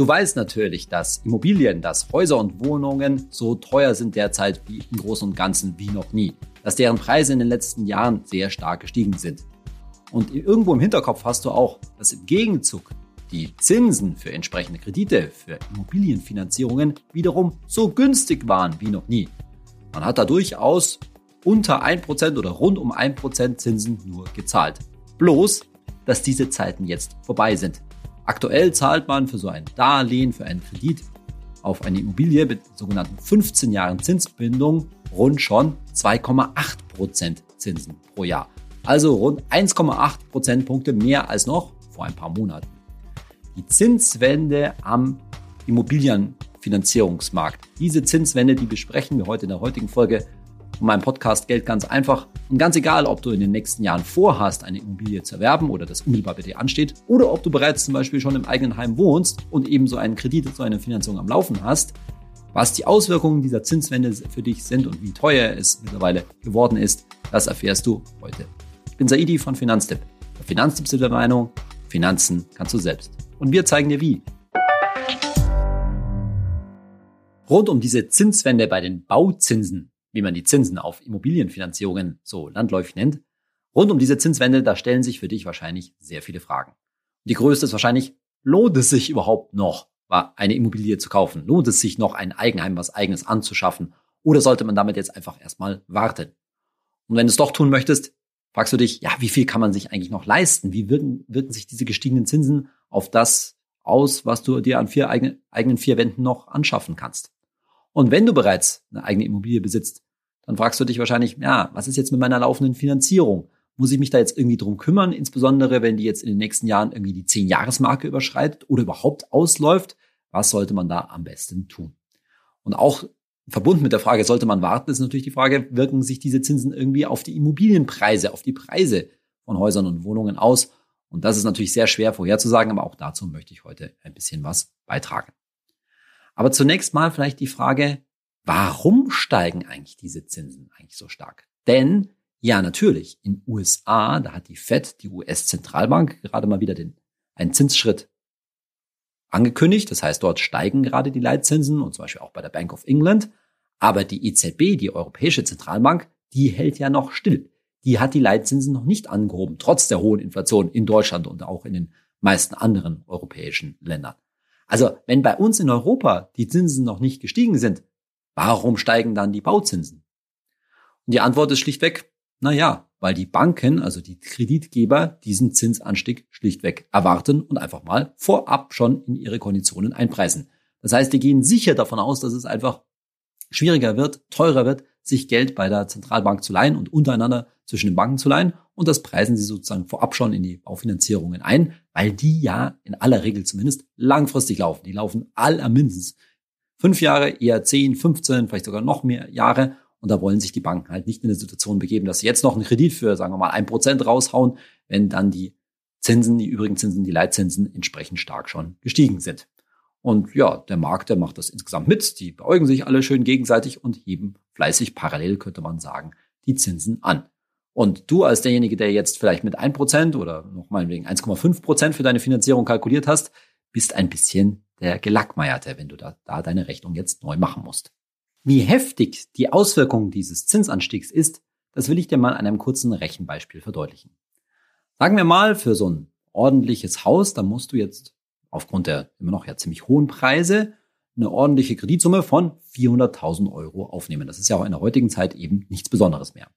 Du weißt natürlich, dass Immobilien, dass Häuser und Wohnungen so teuer sind derzeit wie im Großen und Ganzen wie noch nie. Dass deren Preise in den letzten Jahren sehr stark gestiegen sind. Und irgendwo im Hinterkopf hast du auch, dass im Gegenzug die Zinsen für entsprechende Kredite, für Immobilienfinanzierungen wiederum so günstig waren wie noch nie. Man hat da durchaus unter 1% oder rund um 1% Zinsen nur gezahlt. Bloß, dass diese Zeiten jetzt vorbei sind. Aktuell zahlt man für so ein Darlehen, für einen Kredit auf eine Immobilie mit sogenannten 15 Jahren Zinsbindung rund schon 2,8% Zinsen pro Jahr. Also rund 1,8 Prozentpunkte mehr als noch vor ein paar Monaten. Die Zinswende am Immobilienfinanzierungsmarkt. Diese Zinswende, die besprechen wir heute in der heutigen Folge von meinem Podcast Geld ganz einfach. Und ganz egal, ob du in den nächsten Jahren vorhast, eine Immobilie zu erwerben oder das unmittelbar bei dir ansteht, oder ob du bereits zum Beispiel schon im eigenen Heim wohnst und eben so einen Kredit, so eine Finanzierung am Laufen hast, was die Auswirkungen dieser Zinswende für dich sind und wie teuer es mittlerweile geworden ist, das erfährst du heute. Ich bin Saidi von Finanztipp. Bei Finanztipp sind der Meinung, Finanzen kannst du selbst. Und wir zeigen dir wie. Rund um diese Zinswende bei den Bauzinsen wie man die Zinsen auf Immobilienfinanzierungen so landläufig nennt, rund um diese Zinswende, da stellen sich für dich wahrscheinlich sehr viele Fragen. die größte ist wahrscheinlich, lohnt es sich überhaupt noch, eine Immobilie zu kaufen? Lohnt es sich noch, ein Eigenheim, was eigenes anzuschaffen? Oder sollte man damit jetzt einfach erstmal warten? Und wenn du es doch tun möchtest, fragst du dich, ja, wie viel kann man sich eigentlich noch leisten? Wie wirken, wirken sich diese gestiegenen Zinsen auf das aus, was du dir an vier eigenen, eigenen vier Wänden noch anschaffen kannst? Und wenn du bereits eine eigene Immobilie besitzt, dann fragst du dich wahrscheinlich, ja, was ist jetzt mit meiner laufenden Finanzierung? Muss ich mich da jetzt irgendwie drum kümmern, insbesondere wenn die jetzt in den nächsten Jahren irgendwie die 10-Jahres-Marke überschreitet oder überhaupt ausläuft? Was sollte man da am besten tun? Und auch verbunden mit der Frage, sollte man warten, ist natürlich die Frage, wirken sich diese Zinsen irgendwie auf die Immobilienpreise, auf die Preise von Häusern und Wohnungen aus? Und das ist natürlich sehr schwer vorherzusagen, aber auch dazu möchte ich heute ein bisschen was beitragen. Aber zunächst mal vielleicht die Frage, warum steigen eigentlich diese Zinsen eigentlich so stark? Denn ja, natürlich, in USA, da hat die Fed, die US-Zentralbank, gerade mal wieder den, einen Zinsschritt angekündigt. Das heißt, dort steigen gerade die Leitzinsen und zum Beispiel auch bei der Bank of England. Aber die EZB, die Europäische Zentralbank, die hält ja noch still. Die hat die Leitzinsen noch nicht angehoben, trotz der hohen Inflation in Deutschland und auch in den meisten anderen europäischen Ländern. Also wenn bei uns in Europa die Zinsen noch nicht gestiegen sind, warum steigen dann die Bauzinsen? Und die Antwort ist schlichtweg, na ja, weil die Banken, also die Kreditgeber, diesen Zinsanstieg schlichtweg erwarten und einfach mal vorab schon in ihre Konditionen einpreisen. Das heißt, die gehen sicher davon aus, dass es einfach schwieriger wird, teurer wird, sich Geld bei der Zentralbank zu leihen und untereinander zwischen den Banken zu leihen. Und das preisen sie sozusagen vorab schon in die Baufinanzierungen ein, weil die ja in aller Regel zumindest langfristig laufen. Die laufen aller mindestens fünf Jahre, eher zehn, 15, vielleicht sogar noch mehr Jahre. Und da wollen sich die Banken halt nicht in eine Situation begeben, dass sie jetzt noch einen Kredit für, sagen wir mal, ein Prozent raushauen, wenn dann die Zinsen, die übrigen Zinsen, die Leitzinsen entsprechend stark schon gestiegen sind. Und ja, der Markt, der macht das insgesamt mit. Die beäugen sich alle schön gegenseitig und heben fleißig parallel, könnte man sagen, die Zinsen an. Und du als derjenige, der jetzt vielleicht mit 1% oder noch mal wegen 1,5% für deine Finanzierung kalkuliert hast, bist ein bisschen der Gelackmeierte, wenn du da, da deine Rechnung jetzt neu machen musst. Wie heftig die Auswirkung dieses Zinsanstiegs ist, das will ich dir mal an einem kurzen Rechenbeispiel verdeutlichen. Sagen wir mal, für so ein ordentliches Haus, da musst du jetzt aufgrund der immer noch ja ziemlich hohen Preise eine ordentliche Kreditsumme von 400.000 Euro aufnehmen. Das ist ja auch in der heutigen Zeit eben nichts Besonderes mehr.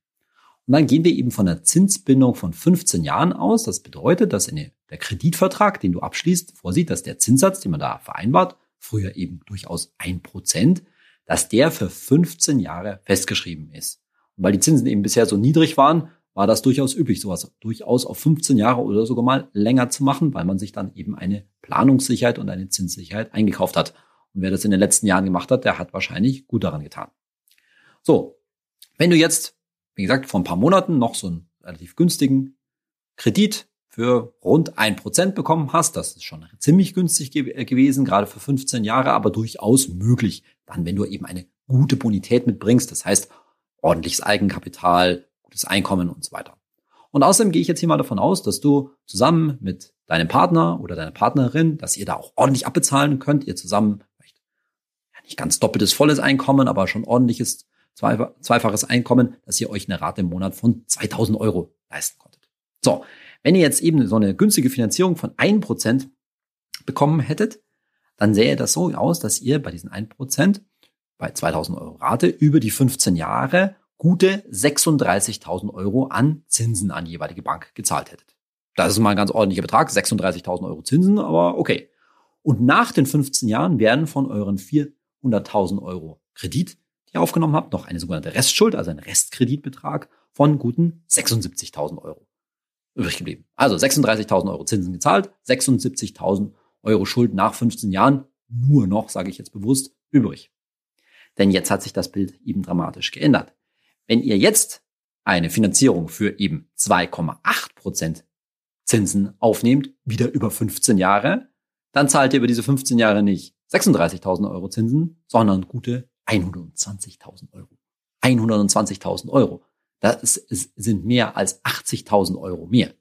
Und dann gehen wir eben von einer Zinsbindung von 15 Jahren aus. Das bedeutet, dass der Kreditvertrag, den du abschließt, vorsieht, dass der Zinssatz, den man da vereinbart, früher eben durchaus ein Prozent, dass der für 15 Jahre festgeschrieben ist. Und weil die Zinsen eben bisher so niedrig waren, war das durchaus üblich, sowas durchaus auf 15 Jahre oder sogar mal länger zu machen, weil man sich dann eben eine Planungssicherheit und eine Zinssicherheit eingekauft hat. Und wer das in den letzten Jahren gemacht hat, der hat wahrscheinlich gut daran getan. So, wenn du jetzt wie gesagt, vor ein paar Monaten noch so einen relativ günstigen Kredit für rund ein Prozent bekommen hast. Das ist schon ziemlich günstig ge äh, gewesen, gerade für 15 Jahre, aber durchaus möglich. Dann, wenn du eben eine gute Bonität mitbringst, das heißt ordentliches Eigenkapital, gutes Einkommen und so weiter. Und außerdem gehe ich jetzt hier mal davon aus, dass du zusammen mit deinem Partner oder deiner Partnerin, dass ihr da auch ordentlich abbezahlen könnt, ihr zusammen nicht ganz doppeltes volles Einkommen, aber schon ordentliches zweifaches Einkommen, dass ihr euch eine Rate im Monat von 2000 Euro leisten konntet. So, wenn ihr jetzt eben so eine günstige Finanzierung von 1% bekommen hättet, dann sähe das so aus, dass ihr bei diesen 1% bei 2000 Euro Rate über die 15 Jahre gute 36.000 Euro an Zinsen an jeweilige Bank gezahlt hättet. Das ist mal ein ganz ordentlicher Betrag, 36.000 Euro Zinsen, aber okay. Und nach den 15 Jahren werden von euren 400.000 Euro Kredit, die ihr aufgenommen habt, noch eine sogenannte Restschuld, also ein Restkreditbetrag von guten 76.000 Euro übrig geblieben. Also 36.000 Euro Zinsen gezahlt, 76.000 Euro Schuld nach 15 Jahren nur noch, sage ich jetzt bewusst, übrig. Denn jetzt hat sich das Bild eben dramatisch geändert. Wenn ihr jetzt eine Finanzierung für eben 2,8 Prozent Zinsen aufnehmt, wieder über 15 Jahre, dann zahlt ihr über diese 15 Jahre nicht 36.000 Euro Zinsen, sondern gute 120.000 Euro. 120.000 Euro. Das sind mehr als 80.000 Euro mehr.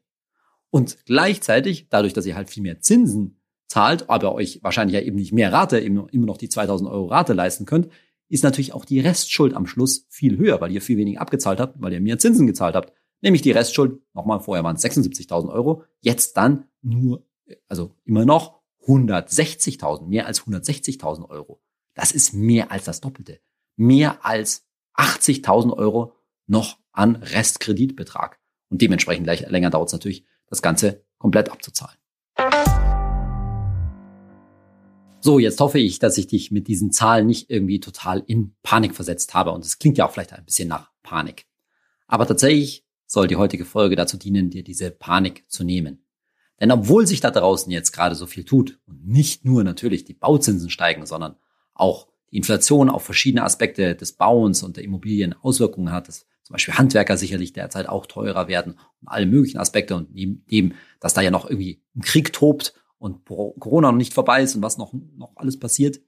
Und gleichzeitig, dadurch, dass ihr halt viel mehr Zinsen zahlt, aber euch wahrscheinlich ja eben nicht mehr Rate, immer noch die 2000 Euro Rate leisten könnt, ist natürlich auch die Restschuld am Schluss viel höher, weil ihr viel weniger abgezahlt habt, weil ihr mehr Zinsen gezahlt habt. Nämlich die Restschuld, nochmal vorher waren es 76.000 Euro, jetzt dann nur, also immer noch 160.000, mehr als 160.000 Euro. Das ist mehr als das Doppelte. Mehr als 80.000 Euro noch an Restkreditbetrag. Und dementsprechend länger dauert es natürlich, das Ganze komplett abzuzahlen. So, jetzt hoffe ich, dass ich dich mit diesen Zahlen nicht irgendwie total in Panik versetzt habe. Und es klingt ja auch vielleicht ein bisschen nach Panik. Aber tatsächlich soll die heutige Folge dazu dienen, dir diese Panik zu nehmen. Denn obwohl sich da draußen jetzt gerade so viel tut und nicht nur natürlich die Bauzinsen steigen, sondern auch die Inflation auf verschiedene Aspekte des Bauens und der Immobilien Auswirkungen hat, dass zum Beispiel Handwerker sicherlich derzeit auch teurer werden und alle möglichen Aspekte und neben dem, dass da ja noch irgendwie ein Krieg tobt und Corona noch nicht vorbei ist und was noch, noch alles passiert.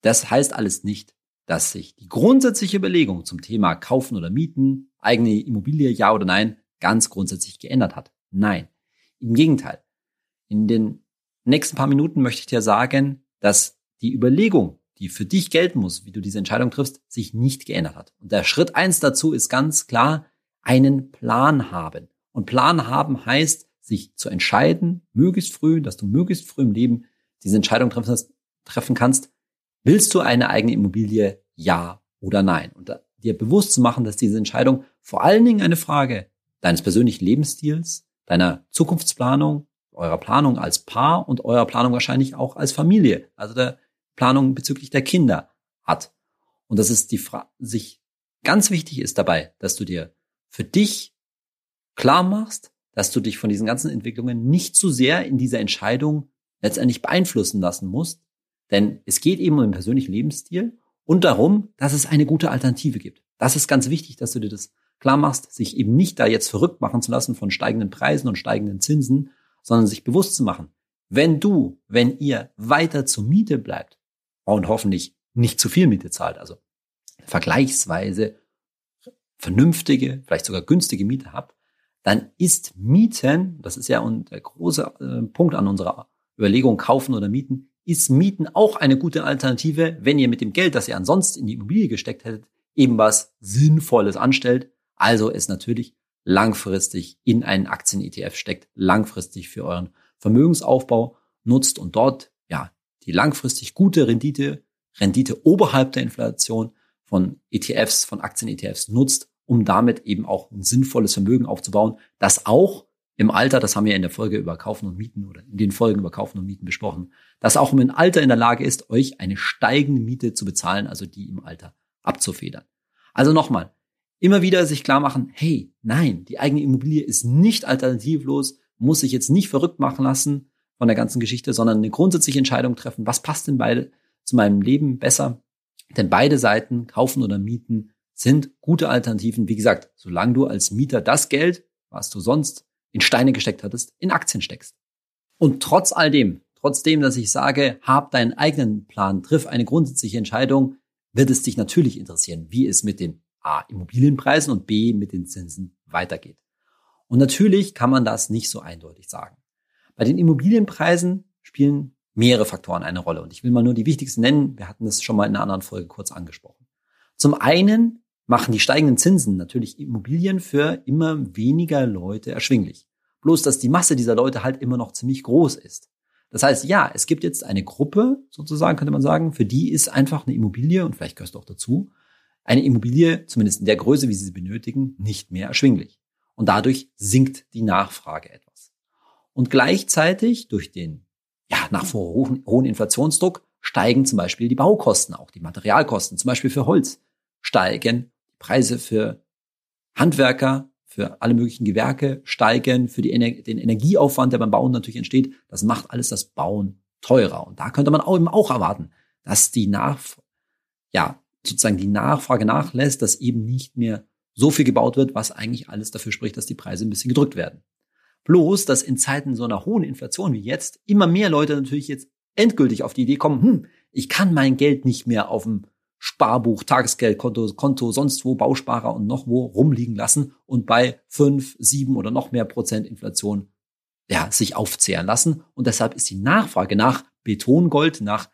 Das heißt alles nicht, dass sich die grundsätzliche Überlegung zum Thema Kaufen oder Mieten, eigene Immobilie, ja oder nein, ganz grundsätzlich geändert hat. Nein. Im Gegenteil. In den nächsten paar Minuten möchte ich dir sagen, dass die Überlegung, die für dich gelten muss, wie du diese Entscheidung triffst, sich nicht geändert hat. Und der Schritt eins dazu ist ganz klar, einen Plan haben. Und Plan haben heißt, sich zu entscheiden, möglichst früh, dass du möglichst früh im Leben diese Entscheidung treffen kannst, willst du eine eigene Immobilie, ja oder nein? Und dir bewusst zu machen, dass diese Entscheidung vor allen Dingen eine Frage deines persönlichen Lebensstils, deiner Zukunftsplanung, eurer Planung als Paar und eurer Planung wahrscheinlich auch als Familie, also der Planung bezüglich der Kinder hat. Und dass es die Fra sich ganz wichtig ist dabei, dass du dir für dich klar machst, dass du dich von diesen ganzen Entwicklungen nicht zu sehr in dieser Entscheidung letztendlich beeinflussen lassen musst. Denn es geht eben um den persönlichen Lebensstil und darum, dass es eine gute Alternative gibt. Das ist ganz wichtig, dass du dir das klar machst, sich eben nicht da jetzt verrückt machen zu lassen von steigenden Preisen und steigenden Zinsen, sondern sich bewusst zu machen, wenn du, wenn ihr weiter zur Miete bleibt und hoffentlich nicht zu viel Miete zahlt, also vergleichsweise vernünftige, vielleicht sogar günstige Miete habt, dann ist Mieten, das ist ja der große äh, Punkt an unserer Überlegung, kaufen oder mieten, ist Mieten auch eine gute Alternative, wenn ihr mit dem Geld, das ihr ansonsten in die Immobilie gesteckt hättet, eben was Sinnvolles anstellt. Also es natürlich langfristig in einen Aktien-ETF steckt, langfristig für euren Vermögensaufbau nutzt und dort ja die langfristig gute Rendite, Rendite oberhalb der Inflation von ETFs, von Aktien-ETFs nutzt um damit eben auch ein sinnvolles Vermögen aufzubauen, das auch im Alter, das haben wir in der Folge über Kaufen und Mieten oder in den Folgen über Kaufen und Mieten besprochen, das auch im Alter in der Lage ist, euch eine steigende Miete zu bezahlen, also die im Alter abzufedern. Also nochmal, immer wieder sich klar machen, hey, nein, die eigene Immobilie ist nicht alternativlos, muss sich jetzt nicht verrückt machen lassen von der ganzen Geschichte, sondern eine grundsätzliche Entscheidung treffen, was passt denn beide zu meinem Leben besser? Denn beide Seiten, kaufen oder mieten, sind gute Alternativen. Wie gesagt, solange du als Mieter das Geld, was du sonst in Steine gesteckt hattest, in Aktien steckst. Und trotz all dem, trotzdem, dass ich sage, hab deinen eigenen Plan, triff eine grundsätzliche Entscheidung, wird es dich natürlich interessieren, wie es mit den A, Immobilienpreisen und B, mit den Zinsen weitergeht. Und natürlich kann man das nicht so eindeutig sagen. Bei den Immobilienpreisen spielen mehrere Faktoren eine Rolle und ich will mal nur die wichtigsten nennen. Wir hatten das schon mal in einer anderen Folge kurz angesprochen. Zum einen machen die steigenden Zinsen natürlich Immobilien für immer weniger Leute erschwinglich. Bloß, dass die Masse dieser Leute halt immer noch ziemlich groß ist. Das heißt, ja, es gibt jetzt eine Gruppe, sozusagen könnte man sagen, für die ist einfach eine Immobilie, und vielleicht gehörst du auch dazu, eine Immobilie, zumindest in der Größe, wie sie sie benötigen, nicht mehr erschwinglich. Und dadurch sinkt die Nachfrage etwas. Und gleichzeitig durch den, ja, nach hohen, hohen Inflationsdruck steigen zum Beispiel die Baukosten, auch die Materialkosten, zum Beispiel für Holz, steigen Preise für Handwerker, für alle möglichen Gewerke steigen, für die, den Energieaufwand, der beim Bauen natürlich entsteht. Das macht alles das Bauen teurer. Und da könnte man auch eben auch erwarten, dass die Nach, ja, sozusagen die Nachfrage nachlässt, dass eben nicht mehr so viel gebaut wird, was eigentlich alles dafür spricht, dass die Preise ein bisschen gedrückt werden. Bloß, dass in Zeiten so einer hohen Inflation wie jetzt immer mehr Leute natürlich jetzt endgültig auf die Idee kommen, hm, ich kann mein Geld nicht mehr auf dem Sparbuch, Tagesgeldkonto, Konto, sonst wo, Bausparer und noch wo rumliegen lassen und bei fünf, sieben oder noch mehr Prozent Inflation ja, sich aufzehren lassen. Und deshalb ist die Nachfrage nach Betongold, nach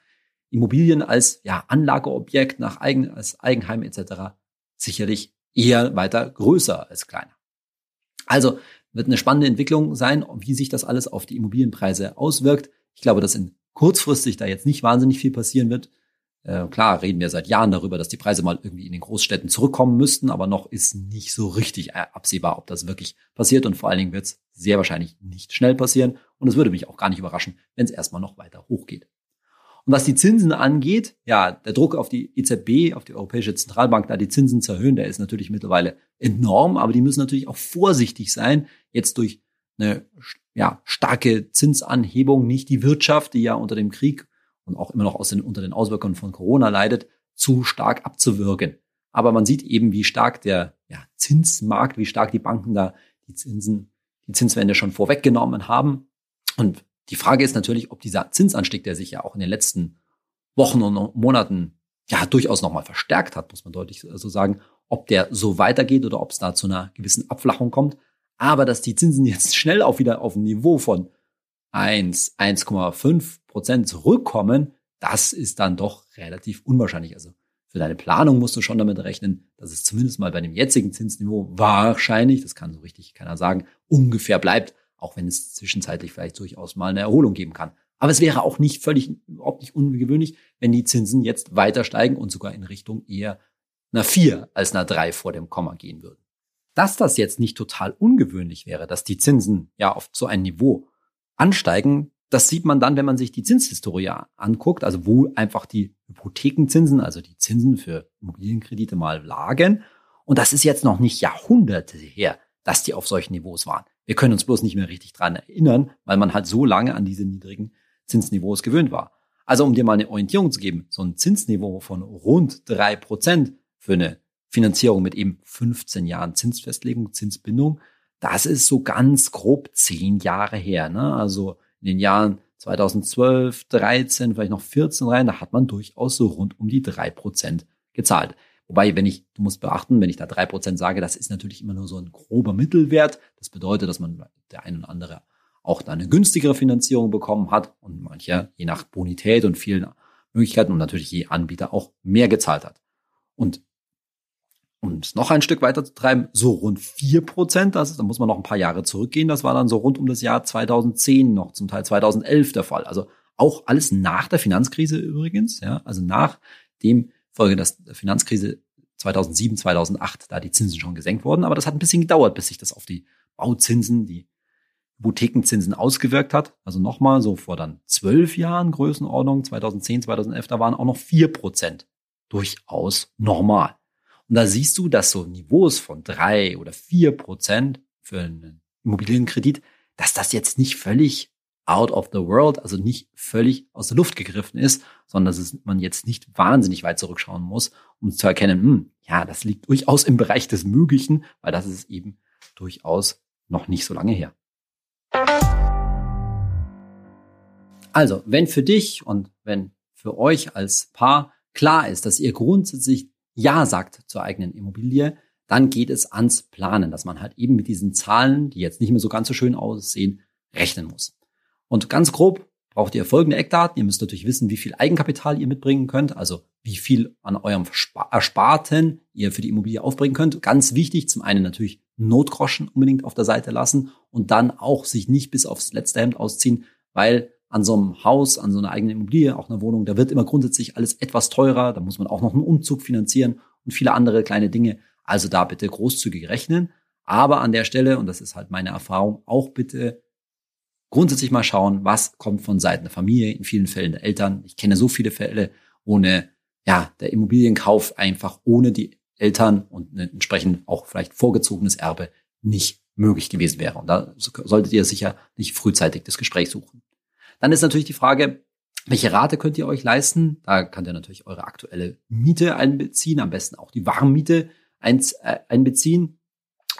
Immobilien als ja, Anlageobjekt, nach Eigen, als Eigenheim etc. sicherlich eher weiter größer als kleiner. Also wird eine spannende Entwicklung sein, wie sich das alles auf die Immobilienpreise auswirkt. Ich glaube, dass in kurzfristig da jetzt nicht wahnsinnig viel passieren wird. Äh, klar reden wir seit Jahren darüber, dass die Preise mal irgendwie in den Großstädten zurückkommen müssten, aber noch ist nicht so richtig äh, absehbar, ob das wirklich passiert. Und vor allen Dingen wird es sehr wahrscheinlich nicht schnell passieren. Und es würde mich auch gar nicht überraschen, wenn es erstmal noch weiter hochgeht. Und was die Zinsen angeht, ja, der Druck auf die EZB, auf die Europäische Zentralbank, da die Zinsen zu erhöhen, der ist natürlich mittlerweile enorm, aber die müssen natürlich auch vorsichtig sein, jetzt durch eine ja, starke Zinsanhebung nicht die Wirtschaft, die ja unter dem Krieg und auch immer noch aus den, unter den Auswirkungen von Corona leidet, zu stark abzuwirken. Aber man sieht eben, wie stark der ja, Zinsmarkt, wie stark die Banken da die Zinsen, die Zinswende schon vorweggenommen haben. Und die Frage ist natürlich, ob dieser Zinsanstieg, der sich ja auch in den letzten Wochen und Monaten ja durchaus nochmal verstärkt hat, muss man deutlich so sagen, ob der so weitergeht oder ob es da zu einer gewissen Abflachung kommt. Aber dass die Zinsen jetzt schnell auch wieder auf ein Niveau von 1, 1,5 Prozent zurückkommen, das ist dann doch relativ unwahrscheinlich. Also für deine Planung musst du schon damit rechnen, dass es zumindest mal bei dem jetzigen Zinsniveau wahrscheinlich, das kann so richtig keiner sagen, ungefähr bleibt, auch wenn es zwischenzeitlich vielleicht durchaus mal eine Erholung geben kann. Aber es wäre auch nicht völlig, überhaupt nicht ungewöhnlich, wenn die Zinsen jetzt weiter steigen und sogar in Richtung eher einer 4 als einer 3 vor dem Komma gehen würden. Dass das jetzt nicht total ungewöhnlich wäre, dass die Zinsen ja auf so ein Niveau ansteigen. Das sieht man dann, wenn man sich die Zinshistorie anguckt, also wo einfach die Hypothekenzinsen, also die Zinsen für Immobilienkredite mal lagen. Und das ist jetzt noch nicht Jahrhunderte her, dass die auf solchen Niveaus waren. Wir können uns bloß nicht mehr richtig dran erinnern, weil man halt so lange an diese niedrigen Zinsniveaus gewöhnt war. Also um dir mal eine Orientierung zu geben, so ein Zinsniveau von rund drei Prozent für eine Finanzierung mit eben 15 Jahren Zinsfestlegung, Zinsbindung, das ist so ganz grob zehn Jahre her. Ne? Also in den Jahren 2012, 13, vielleicht noch 14 rein, da hat man durchaus so rund um die drei Prozent gezahlt. Wobei, wenn ich, du musst beachten, wenn ich da drei Prozent sage, das ist natürlich immer nur so ein grober Mittelwert. Das bedeutet, dass man der ein oder andere auch da eine günstigere Finanzierung bekommen hat und mancher je nach Bonität und vielen Möglichkeiten und natürlich je Anbieter auch mehr gezahlt hat. Und um es noch ein Stück weiter zu treiben, so rund vier Prozent, das ist, da muss man noch ein paar Jahre zurückgehen, das war dann so rund um das Jahr 2010 noch, zum Teil 2011 der Fall. Also auch alles nach der Finanzkrise übrigens, ja, also nach dem Folge der Finanzkrise 2007, 2008, da die Zinsen schon gesenkt wurden, aber das hat ein bisschen gedauert, bis sich das auf die Bauzinsen, die Hypothekenzinsen ausgewirkt hat. Also nochmal so vor dann zwölf Jahren Größenordnung, 2010, 2011, da waren auch noch vier Prozent durchaus normal. Und da siehst du, dass so Niveaus von drei oder vier Prozent für einen Immobilienkredit, dass das jetzt nicht völlig out of the world, also nicht völlig aus der Luft gegriffen ist, sondern dass man jetzt nicht wahnsinnig weit zurückschauen muss, um zu erkennen, hm, ja, das liegt durchaus im Bereich des Möglichen, weil das ist eben durchaus noch nicht so lange her. Also, wenn für dich und wenn für euch als Paar klar ist, dass ihr grundsätzlich ja sagt zur eigenen Immobilie, dann geht es ans Planen, dass man halt eben mit diesen Zahlen, die jetzt nicht mehr so ganz so schön aussehen, rechnen muss. Und ganz grob braucht ihr folgende Eckdaten. Ihr müsst natürlich wissen, wie viel Eigenkapital ihr mitbringen könnt, also wie viel an eurem Ersparten ihr für die Immobilie aufbringen könnt. Ganz wichtig, zum einen natürlich Notgroschen unbedingt auf der Seite lassen und dann auch sich nicht bis aufs letzte Hemd ausziehen, weil an so einem Haus, an so einer eigenen Immobilie, auch einer Wohnung, da wird immer grundsätzlich alles etwas teurer. Da muss man auch noch einen Umzug finanzieren und viele andere kleine Dinge. Also da bitte großzügig rechnen. Aber an der Stelle, und das ist halt meine Erfahrung, auch bitte grundsätzlich mal schauen, was kommt von Seiten der Familie, in vielen Fällen der Eltern. Ich kenne so viele Fälle, ohne, ja, der Immobilienkauf einfach ohne die Eltern und entsprechend auch vielleicht vorgezogenes Erbe nicht möglich gewesen wäre. Und da solltet ihr sicher nicht frühzeitig das Gespräch suchen. Dann ist natürlich die Frage, welche Rate könnt ihr euch leisten? Da könnt ihr natürlich eure aktuelle Miete einbeziehen, am besten auch die Warmmiete äh, einbeziehen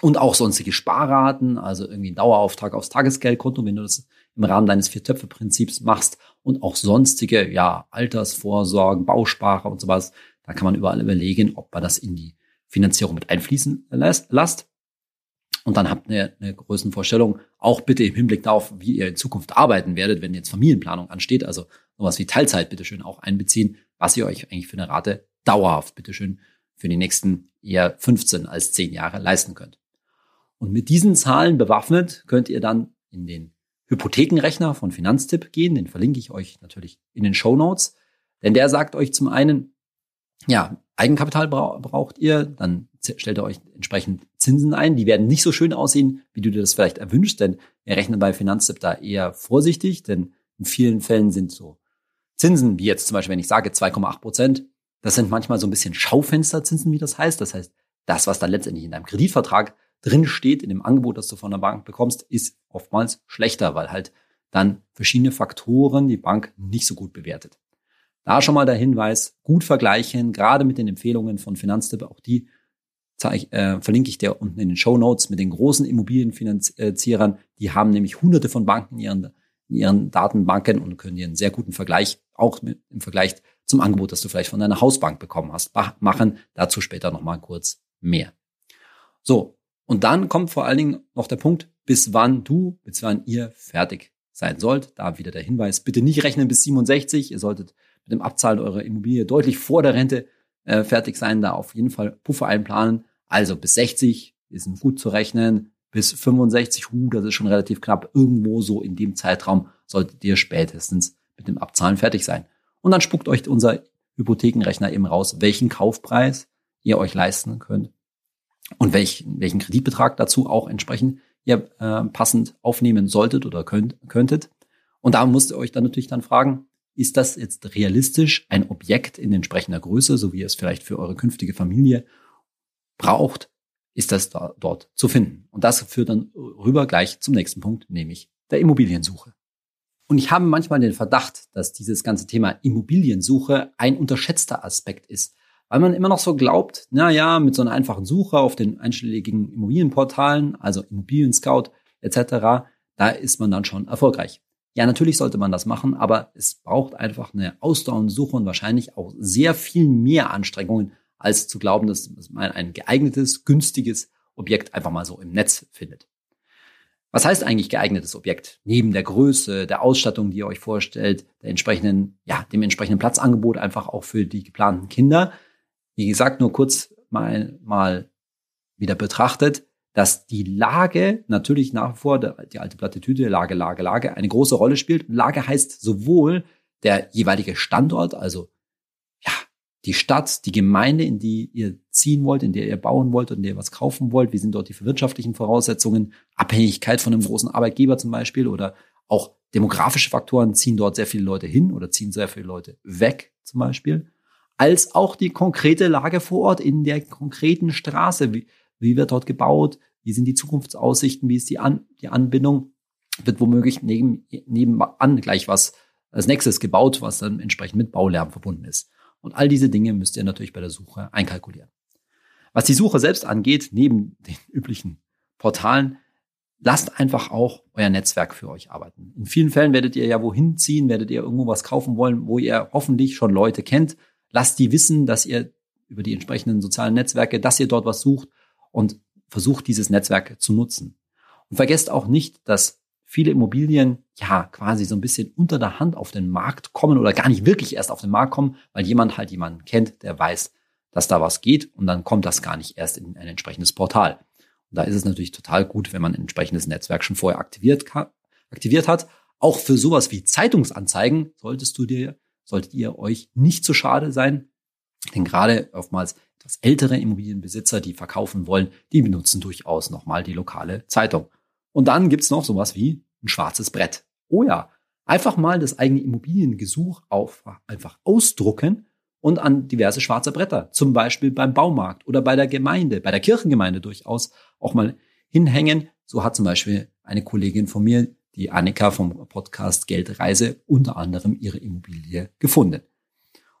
und auch sonstige Sparraten, also irgendwie Dauerauftrag aufs Tagesgeldkonto, wenn du das im Rahmen deines Vier-Töpfe-Prinzips machst und auch sonstige, ja, Altersvorsorgen, Bausparer und sowas. Da kann man überall überlegen, ob man das in die Finanzierung mit einfließen lässt. Und dann habt ihr eine Größenvorstellung, auch bitte im Hinblick darauf, wie ihr in Zukunft arbeiten werdet, wenn jetzt Familienplanung ansteht, also sowas wie Teilzeit bitteschön auch einbeziehen, was ihr euch eigentlich für eine Rate dauerhaft bitteschön für die nächsten eher 15 als 10 Jahre leisten könnt. Und mit diesen Zahlen bewaffnet könnt ihr dann in den Hypothekenrechner von Finanztipp gehen, den verlinke ich euch natürlich in den Show Notes, denn der sagt euch zum einen, ja, Eigenkapital braucht ihr, dann stellt ihr euch entsprechend Zinsen ein. Die werden nicht so schön aussehen, wie du dir das vielleicht erwünschst, denn wir rechnen bei Finanztipp da eher vorsichtig, denn in vielen Fällen sind so Zinsen, wie jetzt zum Beispiel, wenn ich sage 2,8 Prozent, das sind manchmal so ein bisschen Schaufensterzinsen, wie das heißt. Das heißt, das, was dann letztendlich in deinem Kreditvertrag drin steht, in dem Angebot, das du von der Bank bekommst, ist oftmals schlechter, weil halt dann verschiedene Faktoren die Bank nicht so gut bewertet. Da schon mal der Hinweis, gut vergleichen, gerade mit den Empfehlungen von Finanztipp, auch die zeig, äh, verlinke ich dir unten in den Show Notes mit den großen Immobilienfinanzierern. Die haben nämlich hunderte von Banken in ihren, in ihren Datenbanken und können dir einen sehr guten Vergleich, auch mit, im Vergleich zum Angebot, das du vielleicht von deiner Hausbank bekommen hast, machen. Dazu später nochmal kurz mehr. So, und dann kommt vor allen Dingen noch der Punkt, bis wann du, bis wann ihr fertig sein sollt. Da wieder der Hinweis, bitte nicht rechnen bis 67. Ihr solltet mit dem Abzahlen eurer Immobilie deutlich vor der Rente äh, fertig sein, da auf jeden Fall Puffer einplanen. Also bis 60 ist gut zu rechnen, bis 65, uh, das ist schon relativ knapp. Irgendwo so in dem Zeitraum solltet ihr spätestens mit dem Abzahlen fertig sein. Und dann spuckt euch unser Hypothekenrechner eben raus, welchen Kaufpreis ihr euch leisten könnt und welchen, welchen Kreditbetrag dazu auch entsprechend ihr äh, passend aufnehmen solltet oder könnt, könntet. Und da müsst ihr euch dann natürlich dann fragen, ist das jetzt realistisch, ein Objekt in entsprechender Größe, so wie ihr es vielleicht für eure künftige Familie braucht, ist das da, dort zu finden. Und das führt dann rüber gleich zum nächsten Punkt, nämlich der Immobiliensuche. Und ich habe manchmal den Verdacht, dass dieses ganze Thema Immobiliensuche ein unterschätzter Aspekt ist, weil man immer noch so glaubt, na ja, mit so einer einfachen Suche auf den einschlägigen Immobilienportalen, also Immobilien Scout etc., da ist man dann schon erfolgreich. Ja, natürlich sollte man das machen, aber es braucht einfach eine ausdauernde Suche und wahrscheinlich auch sehr viel mehr Anstrengungen, als zu glauben, dass man ein geeignetes, günstiges Objekt einfach mal so im Netz findet. Was heißt eigentlich geeignetes Objekt? Neben der Größe, der Ausstattung, die ihr euch vorstellt, der entsprechenden, ja, dem entsprechenden Platzangebot einfach auch für die geplanten Kinder. Wie gesagt, nur kurz mal, mal wieder betrachtet dass die Lage natürlich nach wie vor, die alte Plattitüde, Lage, Lage, Lage, eine große Rolle spielt. Lage heißt sowohl der jeweilige Standort, also ja, die Stadt, die Gemeinde, in die ihr ziehen wollt, in der ihr bauen wollt, in der ihr was kaufen wollt, wie sind dort die wirtschaftlichen Voraussetzungen, Abhängigkeit von einem großen Arbeitgeber zum Beispiel oder auch demografische Faktoren. Ziehen dort sehr viele Leute hin oder ziehen sehr viele Leute weg zum Beispiel, als auch die konkrete Lage vor Ort in der konkreten Straße. Wie, wie wird dort gebaut? Wie sind die Zukunftsaussichten? Wie ist die, An die Anbindung? Wird womöglich neben, nebenan gleich was als nächstes gebaut, was dann entsprechend mit Baulärm verbunden ist. Und all diese Dinge müsst ihr natürlich bei der Suche einkalkulieren. Was die Suche selbst angeht, neben den üblichen Portalen, lasst einfach auch euer Netzwerk für euch arbeiten. In vielen Fällen werdet ihr ja wohin ziehen, werdet ihr irgendwo was kaufen wollen, wo ihr hoffentlich schon Leute kennt. Lasst die wissen, dass ihr über die entsprechenden sozialen Netzwerke, dass ihr dort was sucht und versucht dieses Netzwerk zu nutzen. Und vergesst auch nicht, dass viele Immobilien ja quasi so ein bisschen unter der Hand auf den Markt kommen oder gar nicht wirklich erst auf den Markt kommen, weil jemand halt jemanden kennt, der weiß, dass da was geht und dann kommt das gar nicht erst in ein entsprechendes Portal. Und da ist es natürlich total gut, wenn man ein entsprechendes Netzwerk schon vorher aktiviert, aktiviert hat. Auch für sowas wie Zeitungsanzeigen solltest du dir, solltet ihr euch nicht zu schade sein, denn gerade oftmals etwas ältere Immobilienbesitzer, die verkaufen wollen, die benutzen durchaus nochmal die lokale Zeitung. Und dann gibt's noch sowas wie ein schwarzes Brett. Oh ja, einfach mal das eigene Immobiliengesuch auf, einfach ausdrucken und an diverse schwarze Bretter, zum Beispiel beim Baumarkt oder bei der Gemeinde, bei der Kirchengemeinde durchaus auch mal hinhängen. So hat zum Beispiel eine Kollegin von mir, die Annika vom Podcast Geldreise, unter anderem ihre Immobilie gefunden.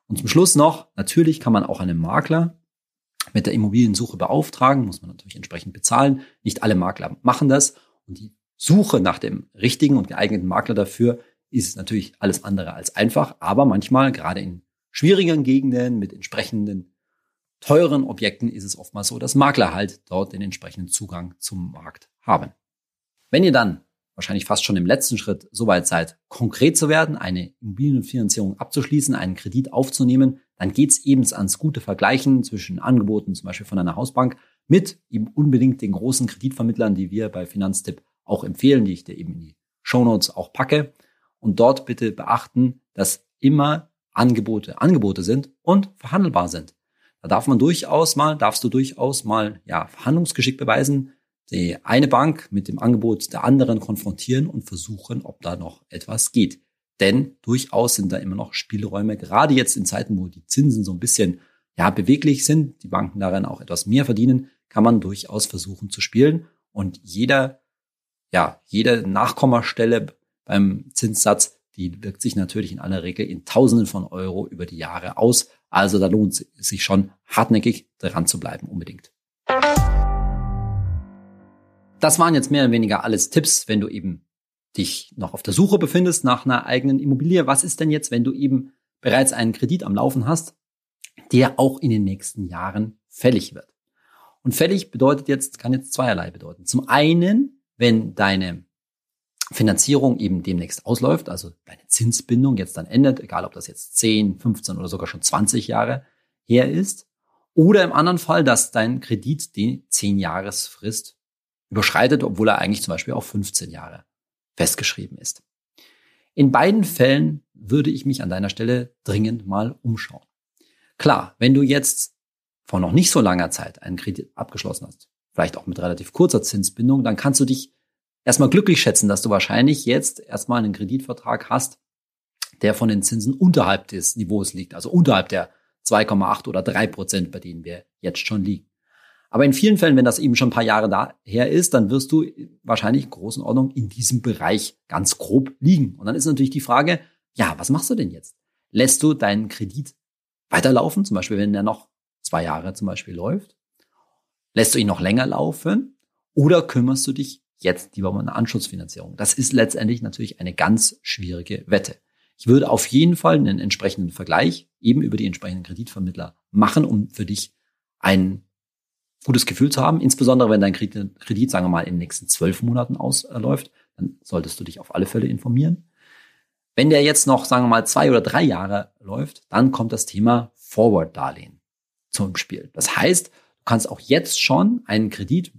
Und zum Schluss noch, natürlich kann man auch einen Makler mit der Immobiliensuche beauftragen, muss man natürlich entsprechend bezahlen. Nicht alle Makler machen das. Und die Suche nach dem richtigen und geeigneten Makler dafür ist natürlich alles andere als einfach. Aber manchmal, gerade in schwierigen Gegenden mit entsprechenden teuren Objekten, ist es oftmals so, dass Makler halt dort den entsprechenden Zugang zum Markt haben. Wenn ihr dann wahrscheinlich fast schon im letzten Schritt soweit seid, konkret zu werden, eine Immobilienfinanzierung abzuschließen, einen Kredit aufzunehmen, dann geht's eben ans gute Vergleichen zwischen Angeboten, zum Beispiel von einer Hausbank, mit eben unbedingt den großen Kreditvermittlern, die wir bei Finanztipp auch empfehlen, die ich dir eben in die Shownotes auch packe. Und dort bitte beachten, dass immer Angebote Angebote sind und verhandelbar sind. Da darf man durchaus mal, darfst du durchaus mal, ja, Verhandlungsgeschick beweisen, die eine Bank mit dem Angebot der anderen konfrontieren und versuchen, ob da noch etwas geht. Denn durchaus sind da immer noch Spielräume, gerade jetzt in Zeiten, wo die Zinsen so ein bisschen ja, beweglich sind, die Banken darin auch etwas mehr verdienen, kann man durchaus versuchen zu spielen. Und jeder, ja, jede Nachkommastelle beim Zinssatz, die wirkt sich natürlich in aller Regel in Tausenden von Euro über die Jahre aus. Also da lohnt es sich schon hartnäckig dran zu bleiben, unbedingt. Das waren jetzt mehr oder weniger alles Tipps, wenn du eben dich noch auf der Suche befindest nach einer eigenen Immobilie. Was ist denn jetzt, wenn du eben bereits einen Kredit am Laufen hast, der auch in den nächsten Jahren fällig wird? Und fällig bedeutet jetzt, kann jetzt zweierlei bedeuten. Zum einen, wenn deine Finanzierung eben demnächst ausläuft, also deine Zinsbindung jetzt dann endet, egal ob das jetzt 10, 15 oder sogar schon 20 Jahre her ist. Oder im anderen Fall, dass dein Kredit die 10 Jahresfrist überschreitet, obwohl er eigentlich zum Beispiel auf 15 Jahre festgeschrieben ist. In beiden Fällen würde ich mich an deiner Stelle dringend mal umschauen. Klar, wenn du jetzt vor noch nicht so langer Zeit einen Kredit abgeschlossen hast, vielleicht auch mit relativ kurzer Zinsbindung, dann kannst du dich erstmal glücklich schätzen, dass du wahrscheinlich jetzt erstmal einen Kreditvertrag hast, der von den Zinsen unterhalb des Niveaus liegt, also unterhalb der 2,8 oder 3 Prozent, bei denen wir jetzt schon liegen. Aber in vielen Fällen, wenn das eben schon ein paar Jahre daher ist, dann wirst du wahrscheinlich in großen Ordnung in diesem Bereich ganz grob liegen. Und dann ist natürlich die Frage, ja, was machst du denn jetzt? Lässt du deinen Kredit weiterlaufen, zum Beispiel wenn der noch zwei Jahre zum Beispiel läuft? Lässt du ihn noch länger laufen? Oder kümmerst du dich jetzt lieber um eine Anschutzfinanzierung? Das ist letztendlich natürlich eine ganz schwierige Wette. Ich würde auf jeden Fall einen entsprechenden Vergleich eben über die entsprechenden Kreditvermittler machen, um für dich einen gutes Gefühl zu haben, insbesondere wenn dein Kredit, sagen wir mal, in den nächsten zwölf Monaten ausläuft, dann solltest du dich auf alle Fälle informieren. Wenn der jetzt noch, sagen wir mal, zwei oder drei Jahre läuft, dann kommt das Thema Forward-Darlehen zum Spiel. Das heißt, du kannst auch jetzt schon einen Kredit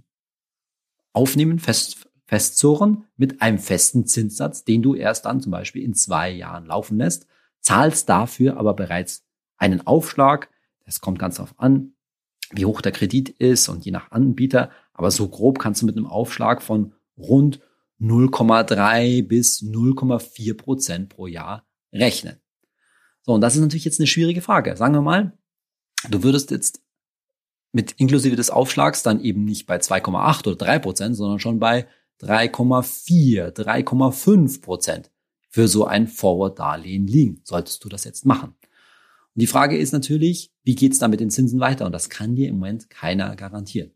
aufnehmen, fest, festzurren mit einem festen Zinssatz, den du erst dann zum Beispiel in zwei Jahren laufen lässt, zahlst dafür aber bereits einen Aufschlag. Das kommt ganz darauf an, wie hoch der Kredit ist und je nach Anbieter. Aber so grob kannst du mit einem Aufschlag von rund 0,3 bis 0,4 Prozent pro Jahr rechnen. So, und das ist natürlich jetzt eine schwierige Frage. Sagen wir mal, du würdest jetzt mit inklusive des Aufschlags dann eben nicht bei 2,8 oder 3 Prozent, sondern schon bei 3,4, 3,5 Prozent für so ein Forward-Darlehen liegen. Solltest du das jetzt machen? Und die Frage ist natürlich, wie geht's da mit den Zinsen weiter? Und das kann dir im Moment keiner garantieren.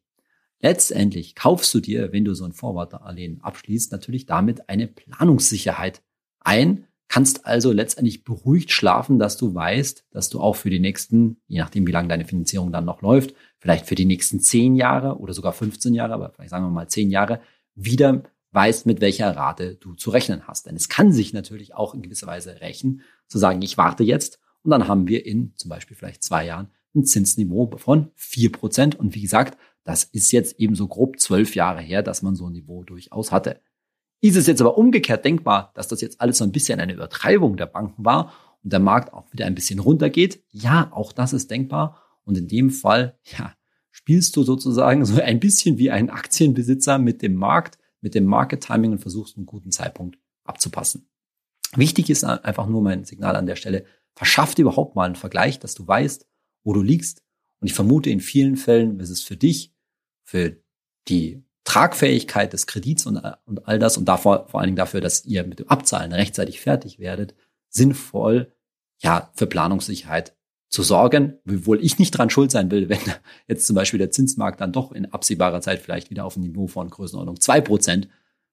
Letztendlich kaufst du dir, wenn du so ein Vorwartdarlehen abschließt, natürlich damit eine Planungssicherheit ein, kannst also letztendlich beruhigt schlafen, dass du weißt, dass du auch für die nächsten, je nachdem wie lange deine Finanzierung dann noch läuft, vielleicht für die nächsten zehn Jahre oder sogar 15 Jahre, aber vielleicht sagen wir mal zehn Jahre, wieder weißt, mit welcher Rate du zu rechnen hast. Denn es kann sich natürlich auch in gewisser Weise rächen, zu sagen, ich warte jetzt und dann haben wir in zum Beispiel vielleicht zwei Jahren ein Zinsniveau von vier Prozent. Und wie gesagt, das ist jetzt eben so grob zwölf Jahre her, dass man so ein Niveau durchaus hatte. Ist es jetzt aber umgekehrt denkbar, dass das jetzt alles so ein bisschen eine Übertreibung der Banken war und der Markt auch wieder ein bisschen runtergeht? Ja, auch das ist denkbar. Und in dem Fall, ja, spielst du sozusagen so ein bisschen wie ein Aktienbesitzer mit dem Markt, mit dem Market Timing und versuchst einen guten Zeitpunkt abzupassen. Wichtig ist einfach nur mein Signal an der Stelle, verschaff dir überhaupt mal einen Vergleich, dass du weißt, wo du liegst. Und ich vermute, in vielen Fällen ist es für dich, für die Tragfähigkeit des Kredits und, und all das und davor, vor allen Dingen dafür, dass ihr mit dem Abzahlen rechtzeitig fertig werdet, sinnvoll, ja, für Planungssicherheit zu sorgen, wobei ich nicht dran schuld sein will, wenn jetzt zum Beispiel der Zinsmarkt dann doch in absehbarer Zeit vielleicht wieder auf ein Niveau von Größenordnung zwei Prozent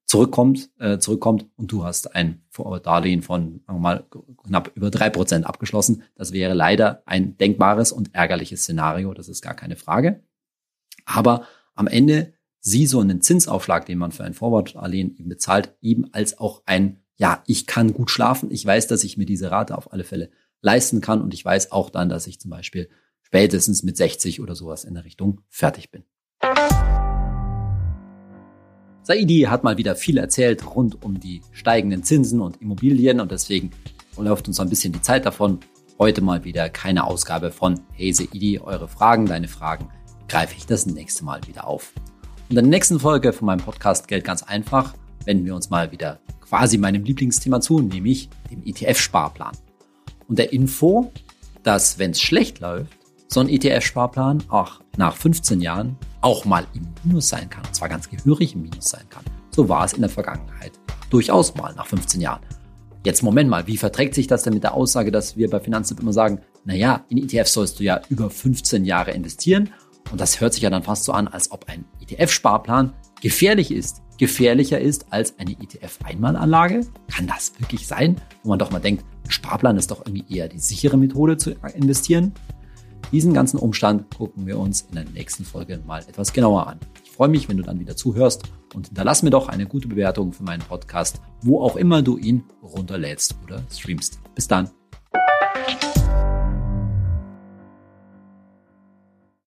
zurückkommt, äh, zurückkommt und du hast ein Darlehen von sagen wir mal, knapp über drei Prozent abgeschlossen. Das wäre leider ein denkbares und ärgerliches Szenario, das ist gar keine Frage. Aber am Ende sieh so einen Zinsaufschlag, den man für ein Forward-Darlehen eben bezahlt, eben als auch ein, ja, ich kann gut schlafen, ich weiß, dass ich mir diese Rate auf alle Fälle leisten kann und ich weiß auch dann, dass ich zum Beispiel spätestens mit 60 oder sowas in der Richtung fertig bin. Saidi hat mal wieder viel erzählt rund um die steigenden Zinsen und Immobilien und deswegen läuft uns ein bisschen die Zeit davon. Heute mal wieder keine Ausgabe von Hey Saidi, eure Fragen, deine Fragen greife ich das nächste Mal wieder auf. Und in der nächsten Folge von meinem Podcast Geld ganz einfach wenden wir uns mal wieder quasi meinem Lieblingsthema zu, nämlich dem ETF-Sparplan. Und der Info, dass wenn es schlecht läuft, so ein ETF-Sparplan auch nach 15 Jahren auch mal im Minus sein kann. Und zwar ganz gehörig im Minus sein kann. So war es in der Vergangenheit durchaus mal nach 15 Jahren. Jetzt Moment mal, wie verträgt sich das denn mit der Aussage, dass wir bei Finanztipp immer sagen, naja, in ETFs sollst du ja über 15 Jahre investieren. Und das hört sich ja dann fast so an, als ob ein ETF-Sparplan gefährlich ist. Gefährlicher ist als eine ETF-Einmalanlage? Kann das wirklich sein? Wo man doch mal denkt, Sparplan ist doch irgendwie eher die sichere Methode zu investieren. Diesen ganzen Umstand gucken wir uns in der nächsten Folge mal etwas genauer an. Ich freue mich, wenn du dann wieder zuhörst und hinterlass mir doch eine gute Bewertung für meinen Podcast, wo auch immer du ihn runterlädst oder streamst. Bis dann.